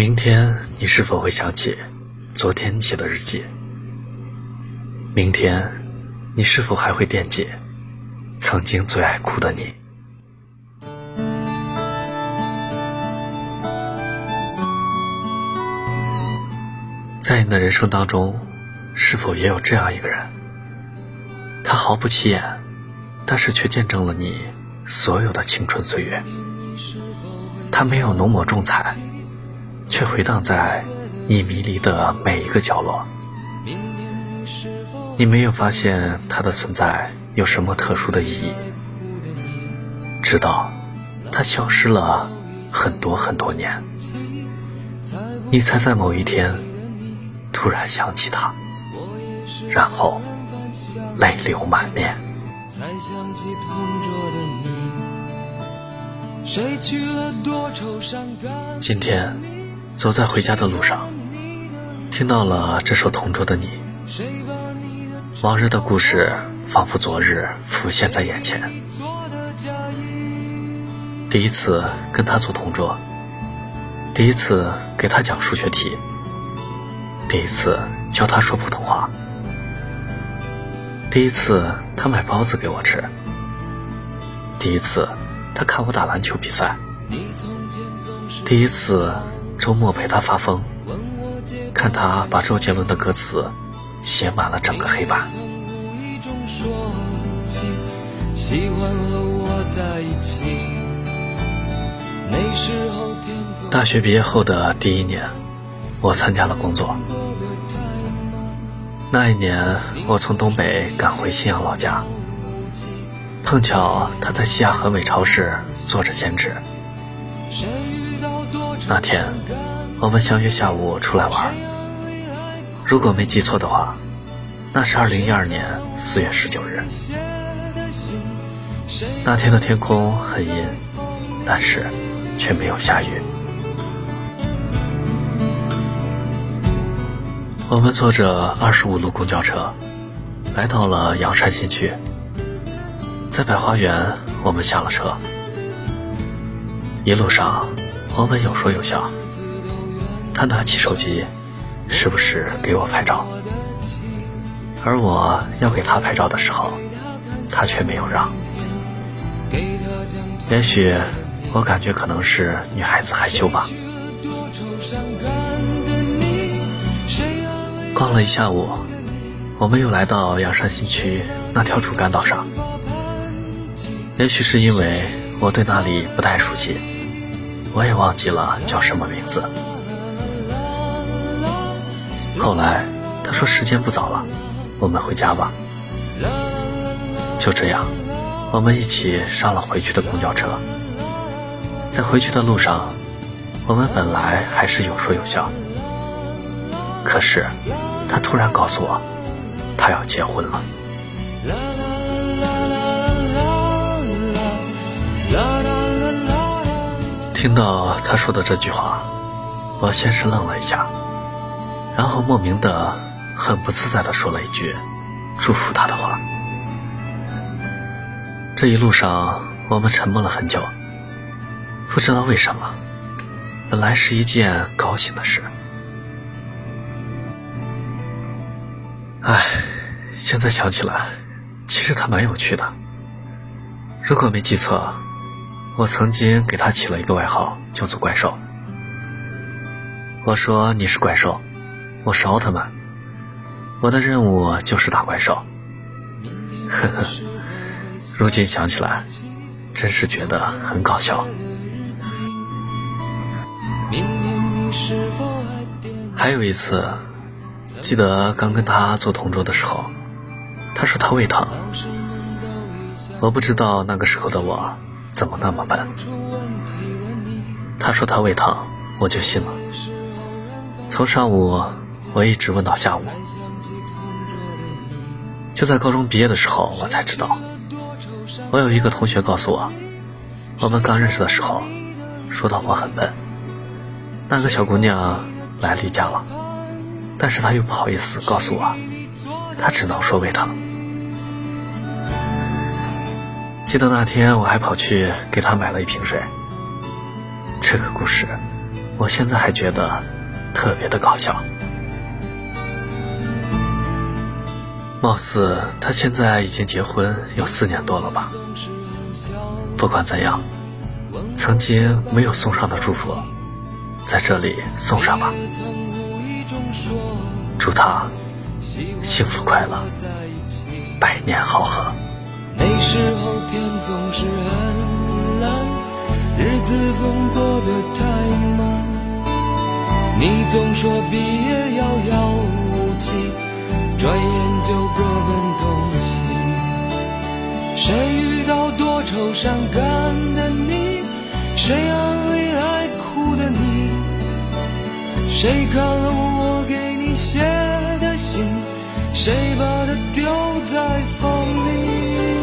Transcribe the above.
明天你是否会想起昨天写的日记？明天你是否还会惦记曾经最爱哭的你？在你的人生当中，是否也有这样一个人？他毫不起眼，但是却见证了你所有的青春岁月。他没有浓抹重彩。却回荡在你迷离的每一个角落。你没有发现它的存在有什么特殊的意义，直到它消失了很多很多年，你才在某一天突然想起他，然后泪流满面。今天。走在回家的路上，听到了这首《同桌的你》，往日的故事仿佛昨日浮现在眼前。第一次跟他做同桌，第一次给他讲数学题，第一次教他说普通话，第一次他买包子给我吃，第一次他看我打篮球比赛，第一次。周末陪他发疯，看他把周杰伦的歌词写满了整个黑板。大学毕业后的第一年，我参加了工作。那一年，我从东北赶回信阳老家，碰巧他在西亚和美超市做着兼职。那天，我们相约下午出来玩。如果没记错的话，那是二零一二年四月十九日。那天的天空很阴，但是却没有下雨。我们坐着二十五路公交车，来到了阳山新区。在百花园，我们下了车，一路上。我们有说有笑，他拿起手机，时不时给我拍照，而我要给他拍照的时候，他却没有让。也许我感觉可能是女孩子害羞吧。逛了一下午，我们又来到阳山新区那条主干道上。也许是因为我对那里不太熟悉。我也忘记了叫什么名字。后来他说时间不早了，我们回家吧。就这样，我们一起上了回去的公交车。在回去的路上，我们本来还是有说有笑，可是他突然告诉我，他要结婚了。听到他说的这句话，我先是愣了一下，然后莫名的很不自在的说了一句祝福他的话。这一路上我们沉默了很久，不知道为什么，本来是一件高兴的事。唉，现在想起来，其实他蛮有趣的。如果没记错。我曾经给他起了一个外号，叫做“怪兽”。我说：“你是怪兽，我是奥特曼，我的任务就是打怪兽。”呵呵，如今想起来，真是觉得很搞笑。还有一次，记得刚跟他做同桌的时候，他说他胃疼，我不知道那个时候的我。怎么那么笨？他说他胃疼，我就信了。从上午我一直问到下午，就在高中毕业的时候，我才知道，我有一个同学告诉我，我们刚认识的时候，说到我很笨。那个小姑娘来例假了，但是她又不好意思告诉我，她只能说胃疼。记得那天，我还跑去给他买了一瓶水。这个故事，我现在还觉得特别的搞笑。貌似他现在已经结婚有四年多了吧。不管怎样，曾经没有送上的祝福，在这里送上吧。祝他幸福快乐，百年好合。时候天总是很蓝，日子总过得太慢。你总说毕业遥遥无期，转眼就各奔东西。谁遇到多愁善感的你？谁安慰爱哭的你？谁看了我给你写的信？谁把它丢在风里？